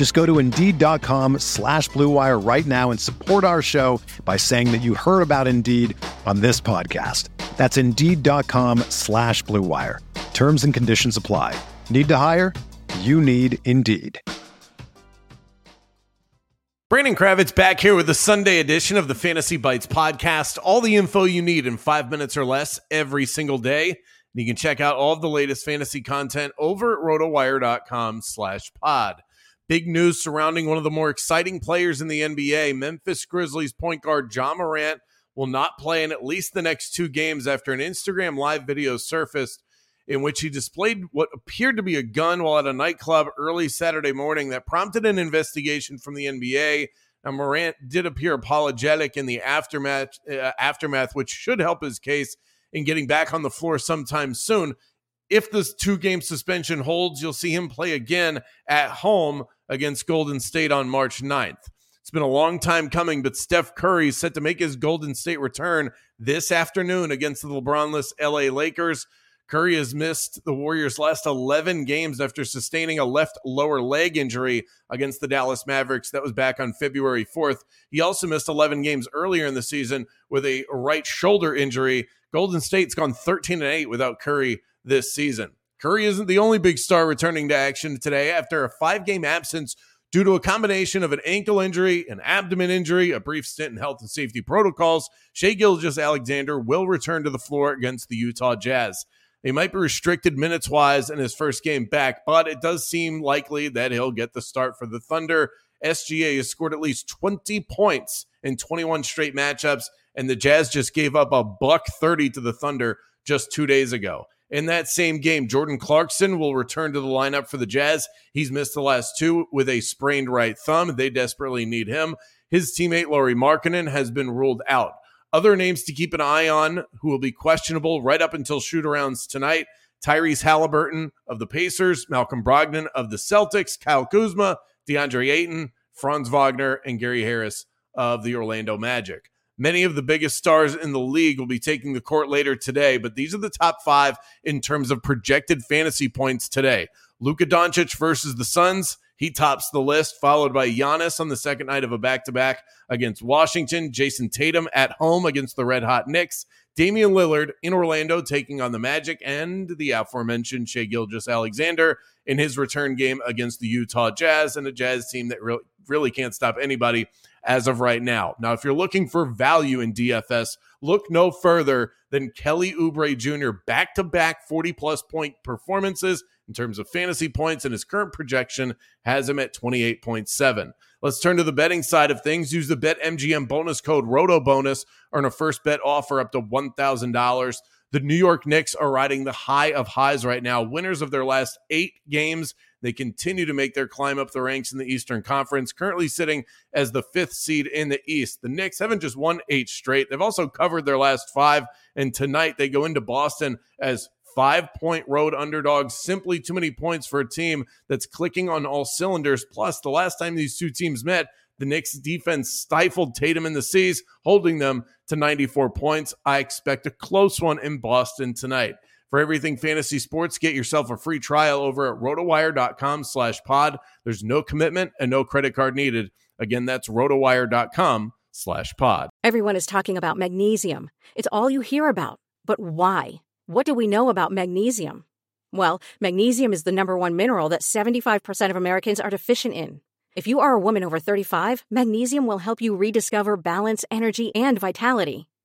Just go to Indeed.com slash BlueWire right now and support our show by saying that you heard about Indeed on this podcast. That's Indeed.com slash BlueWire. Terms and conditions apply. Need to hire? You need Indeed. Brandon Kravitz back here with the Sunday edition of the Fantasy Bites podcast. All the info you need in five minutes or less every single day. And you can check out all of the latest fantasy content over at rotowire.com slash pod. Big news surrounding one of the more exciting players in the NBA. Memphis Grizzlies point guard Ja Morant will not play in at least the next two games after an Instagram live video surfaced in which he displayed what appeared to be a gun while at a nightclub early Saturday morning that prompted an investigation from the NBA. Now, Morant did appear apologetic in the aftermath, uh, aftermath, which should help his case in getting back on the floor sometime soon. If this two game suspension holds, you'll see him play again at home against Golden State on March 9th. It's been a long time coming, but Steph Curry is set to make his Golden State return this afternoon against the LeBronless LA Lakers. Curry has missed the Warriors' last 11 games after sustaining a left lower leg injury against the Dallas Mavericks. That was back on February 4th. He also missed 11 games earlier in the season with a right shoulder injury. Golden State's gone 13 and 8 without Curry this season. Curry isn't the only big star returning to action today after a five game absence due to a combination of an ankle injury, an abdomen injury, a brief stint in health and safety protocols. Shai Gilgeous-Alexander will return to the floor against the Utah Jazz. He might be restricted minutes wise in his first game back, but it does seem likely that he'll get the start for the Thunder. SGA has scored at least 20 points in 21 straight matchups, and the Jazz just gave up a buck 30 to the Thunder just two days ago. In that same game, Jordan Clarkson will return to the lineup for the Jazz. He's missed the last two with a sprained right thumb. They desperately need him. His teammate Lauri Markkanen has been ruled out. Other names to keep an eye on who will be questionable right up until shootarounds tonight Tyrese Halliburton of the Pacers, Malcolm Brogdon of the Celtics, Kyle Kuzma, DeAndre Ayton, Franz Wagner, and Gary Harris of the Orlando Magic. Many of the biggest stars in the league will be taking the court later today, but these are the top five in terms of projected fantasy points today. Luka Doncic versus the Suns. He tops the list, followed by Giannis on the second night of a back to back against Washington. Jayson Tatum at home against the Red Hot Knicks. Damian Lillard in Orlando taking on the Magic and the aforementioned Shai Gilgeous-Alexander in his return game against the Utah Jazz and a Jazz team that really, really can't stop anybody as of right now. Now, if you're looking for value in DFS, look no further than Kelly Oubre Jr. back to back 40 plus point performances in terms of fantasy points, and his current projection has him at 28.7. Let's turn to the betting side of things. Use the BetMGM bonus code ROTOBONUS, earn a first bet offer up to $1,000. The New York Knicks are riding the high of highs right now, winners of their last eight games. They continue to make their climb up the ranks in the Eastern Conference, currently sitting as the fifth seed in the East. The Knicks haven't just won eight straight, they've also covered their last five. And tonight they go into Boston as five point road underdogs. Simply too many points for a team that's clicking on all cylinders. Plus, the last time these two teams met, the Knicks defense stifled Tatum in the C's, holding them to 94 points. I expect a close one in Boston tonight. For everything fantasy sports, get yourself a free trial over at rotowire.com slash pod. There's no commitment and no credit card needed. Again, that's rotowire.com slash pod. Everyone is talking about magnesium. It's all you hear about. But why? What do we know about magnesium? Well, magnesium is the number one mineral that 75% of Americans are deficient in. If you are a woman over 35, magnesium will help you rediscover balance, energy, and vitality.